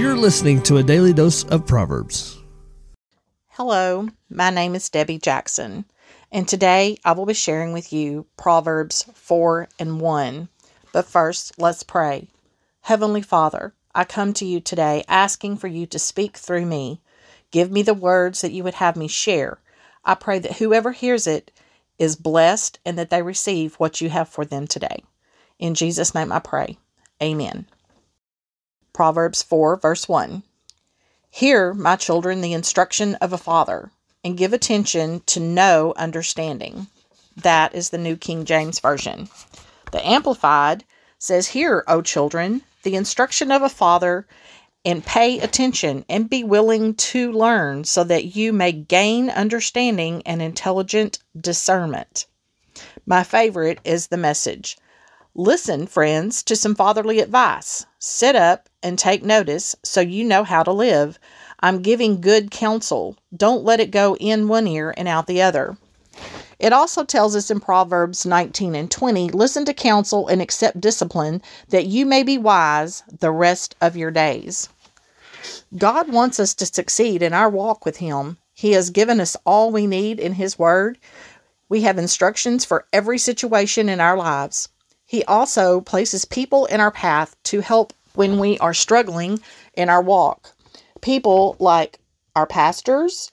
You're listening to a daily dose of Proverbs. Hello, my name is Debbie Jackson, and today I will be sharing with you Proverbs 4 and 1. But first, let's pray. Heavenly Father, I come to you today asking for you to speak through me. Give me the words that you would have me share. I pray that whoever hears it is blessed and that they receive what you have for them today. In Jesus' name I pray. Amen. Proverbs 4, verse 1. Hear, my children, the instruction of a father, and give attention to know understanding. That is the New King James Version. The Amplified says, Hear, O children, the instruction of a father, and pay attention and be willing to learn so that you may gain understanding and intelligent discernment. My favorite is the message. Listen, friends, to some fatherly advice. Sit up and take notice so you know how to live. I'm giving good counsel. Don't let it go in one ear and out the other. It also tells us in Proverbs 19 and 20 listen to counsel and accept discipline that you may be wise the rest of your days. God wants us to succeed in our walk with Him. He has given us all we need in His Word. We have instructions for every situation in our lives. He also places people in our path to help when we are struggling in our walk. People like our pastors,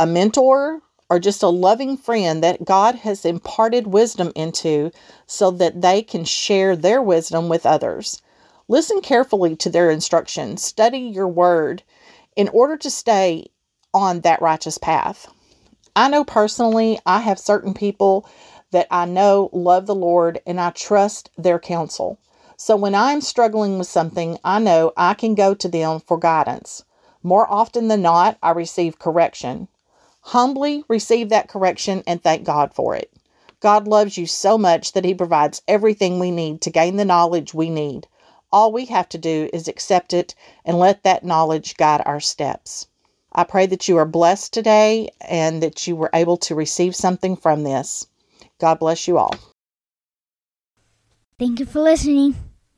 a mentor, or just a loving friend that God has imparted wisdom into so that they can share their wisdom with others. Listen carefully to their instruction, study your word in order to stay on that righteous path. I know personally, I have certain people that I know love the Lord and I trust their counsel. So when I'm struggling with something, I know I can go to them for guidance. More often than not, I receive correction. Humbly receive that correction and thank God for it. God loves you so much that He provides everything we need to gain the knowledge we need. All we have to do is accept it and let that knowledge guide our steps. I pray that you are blessed today and that you were able to receive something from this. God bless you all. Thank you for listening.